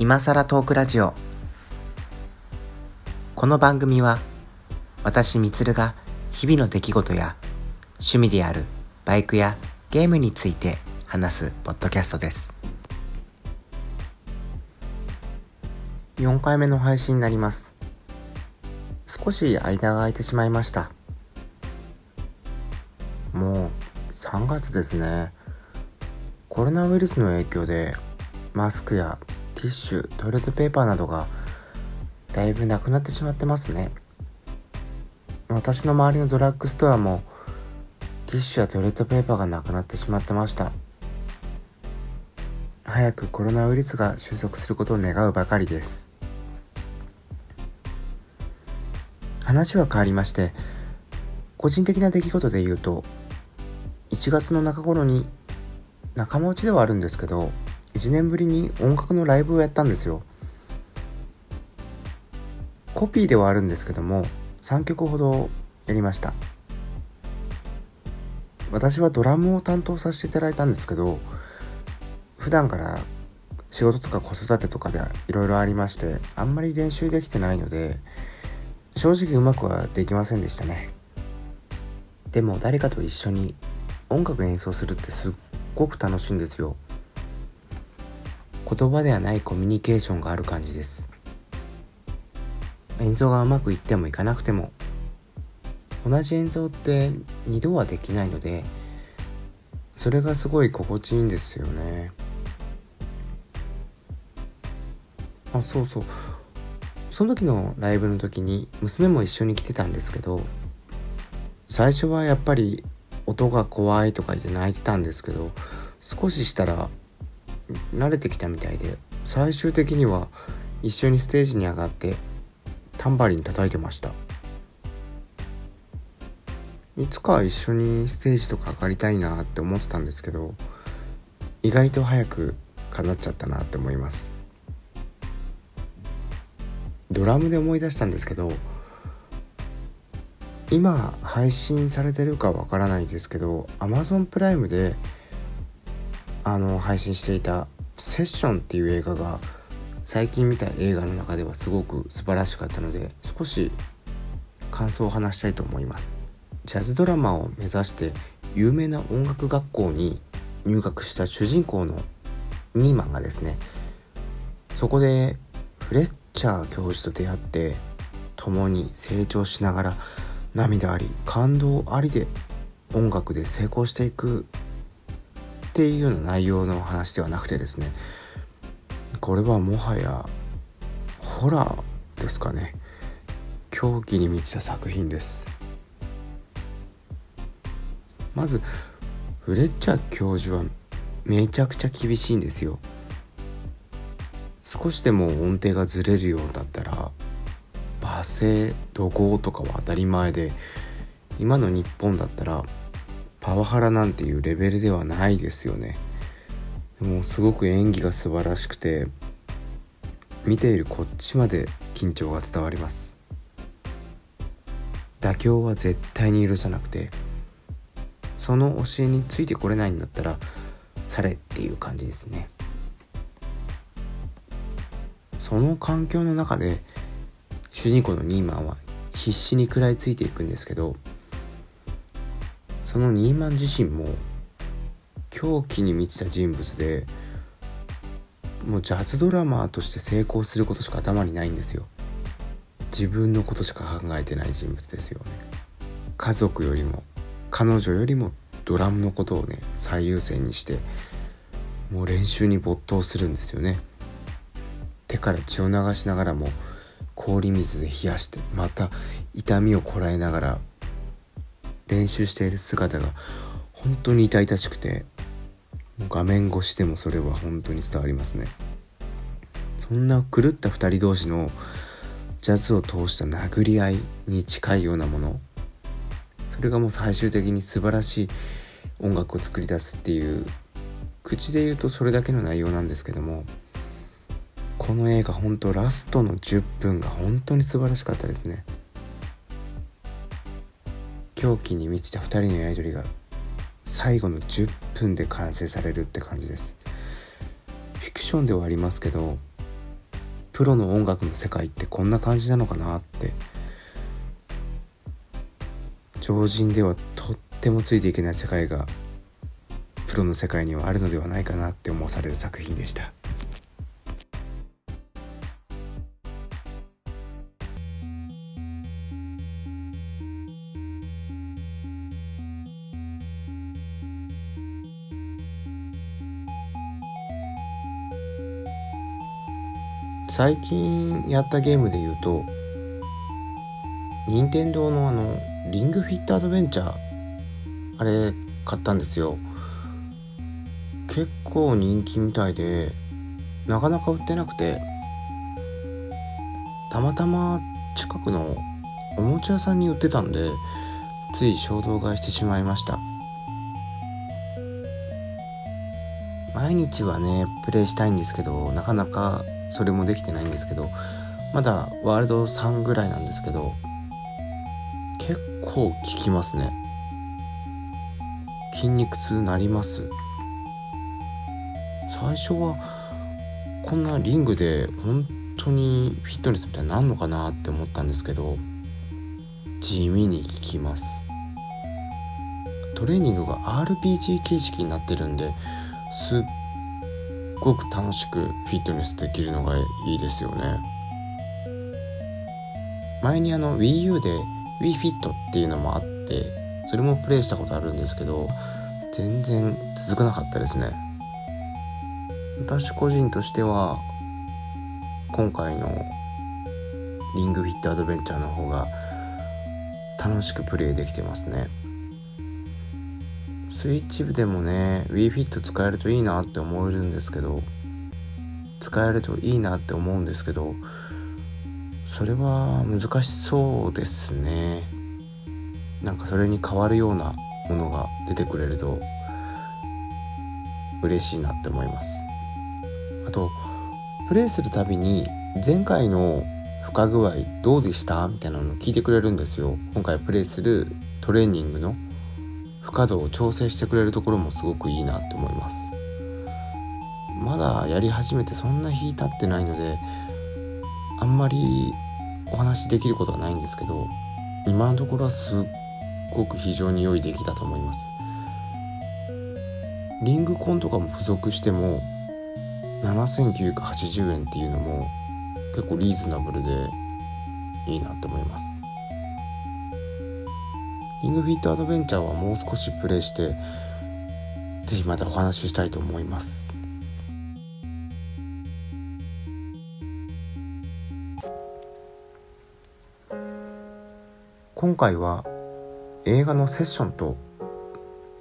今さらトークラジオ。この番組は私みつるが日々の出来事や趣味であるバイクやゲームについて話すポッドキャストです。4回目の配信になります。少し間が空いてしまいました。もう3月ですね。コロナウイルスの影響でマスクやィッシュトイレットペーパーなどがだいぶなくなってしまってますね。私の周りのドラッグストアもティッシュやトイレットペーパーがなくなってしまってました。早くコロナウイルスが収束することを願うばかりです。話は変わりまして個人的な出来事で言うと1月の中頃に仲間内ではあるんですけど1年ぶりに音楽のライブをやったんですよ。コピーではあるんですけども3曲ほどやりました。私はドラムを担当させていただいたんですけど普段から仕事とか子育てとかでいろいろありましてあんまり練習できてないので正直うまくはできませんでしたね。でも誰かと一緒に音楽演奏するってすっごく楽しいんですよ。言葉ではないコミュニケーションがある感じです。演奏がうまくいってもいかなくても同じ演奏って2度はできないのでそれがすごい心地いいんですよね。あそうそう。その時のライブの時に娘も一緒に来てたんですけど最初はやっぱり音が怖いとか言って泣いてたんですけど少ししたら慣れてきたみたいで最終的には一緒にステージに上がってタンバリン叩いてました。いつか一緒にステージとか上がりたいなって思ってたんですけど意外と早く叶っちゃったなって思います。ドラムで思い出したんですけど今配信されてるかわからないですけど Amazon プライムであの配信していた「セッション」っていう映画が最近見た映画の中ではすごく素晴らしかったので少し感想を話したいと思います。ジャズドラマを目指して有名な音楽学校に入学した主人公のニーマンがですねそこでフレッチャー教授と出会って共に成長しながら涙あり感動ありで音楽で成功していくっていうような内容の話ではなくてですねこれはもはやホラーですかね。狂気に満ちた作品です。まずフレッチャー教授はめちゃくちゃ厳しいんですよ。少しでも音程がずれるようだったら罵声怒号とかは当たり前で今の日本だったらパワハラなんていうレベルではないですよね。でもすごく演技が素晴らしくて見ているこっちまで緊張が伝わります。妥協は絶対に許さなくてその教えについてこれないんだったらされっていう感じですね。その環境の中で主人公のニーマンは必死に食らいついていくんですけどそのニーマン自身も狂気に満ちた人物でもうジャズドラマーとして成功することしか頭にないんですよ。自分のことしか考えてない人物ですよね。家族よりも彼女よりもドラムのことをね最優先にしてもう練習に没頭するんですよね。手から血を流しながらも氷水で冷やしてまた痛みをこらえながら練習している姿が本当に痛々しくて画面越しでもそれは本当に伝わりますね。そんな狂った2人同士のジャズを通した殴り合いに近いようなものそれがもう最終的に素晴らしい音楽を作り出すっていう口で言うとそれだけの内容なんですけどもこの映画本当ラストの10分が本当に素晴らしかったですね。狂気に満ちた2人のやり取りが最後の10分で完成されるって感じですフィクションではありますけどプロの音楽の世界ってこんな感じなのかなって常人ではとってもついていけない世界がプロの世界にはあるのではないかなって思わされる作品でした。最近やったゲームで言うと任天堂のあのリングフィットアドベンチャーあれ買ったんですよ。結構人気みたいでなかなか売ってなくてたまたま近くのおもちゃ屋さんに売ってたんでつい衝動買いしてしまいました。毎日はねプレイしたいんですけどなかなかそれもできてないんですけどまだワールド3ぐらいなんですけど結構効きますね。筋肉痛なります。最初はこんなリングで本当にフィットネスみたいになるのかなって思ったんですけど地味に効きます。トレーニングが RPG 形式になってるんですっごく楽しくフィットネスできるのがいいですよね。前にあの WiiU で WiiFit っていうのもあってそれもプレイしたことあるんですけど全然続かなかったですね。私個人としては今回のリングフィットアドベンチャーの方が楽しくプレイできてますね。スイッチ部でもね WeFit 使えるといいなって思えるんですけど使えるといいなって思うんですけどそれは難しそうですね。なんかそれに変わるようなものが出てくれると嬉しいなって思います。あとプレイするたびに前回の負荷具合どうでしたみたいなのを聞いてくれるんですよ。今回プレイするトレーニングの負荷度を調整してくれるところもすごくいいなって思います。まだやり始めてそんな日経ってないのであんまりお話できることはないんですけど今のところはすっごく非常に良い出来だと思います。リングコンとかも付属しても7980円っていうのも結構リーズナブルでいいなって思います。リングフィットアドベンチャーはもう少しプレイしてぜひまたお話ししたいと思います。今回は映画のセッションと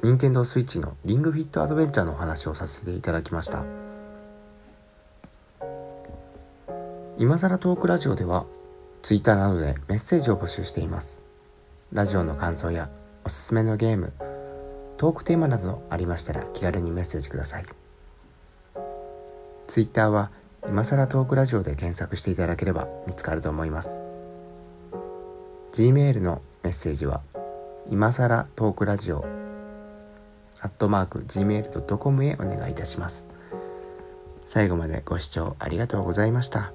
任天堂スイッチのリングフィットアドベンチャーの話をさせていただきました。今更トークラジオではツイッターなどでメッセージを募集しています。ラジオの感想やおすすめのゲームトークテーマなどありましたら気軽にメッセージください。Twitter は今更トークラジオで検索していただければ見つかると思います。Gmail のメッセージは今更トークラジオアットマーク gmail.com へお願いいたします。最後までご視聴ありがとうございました。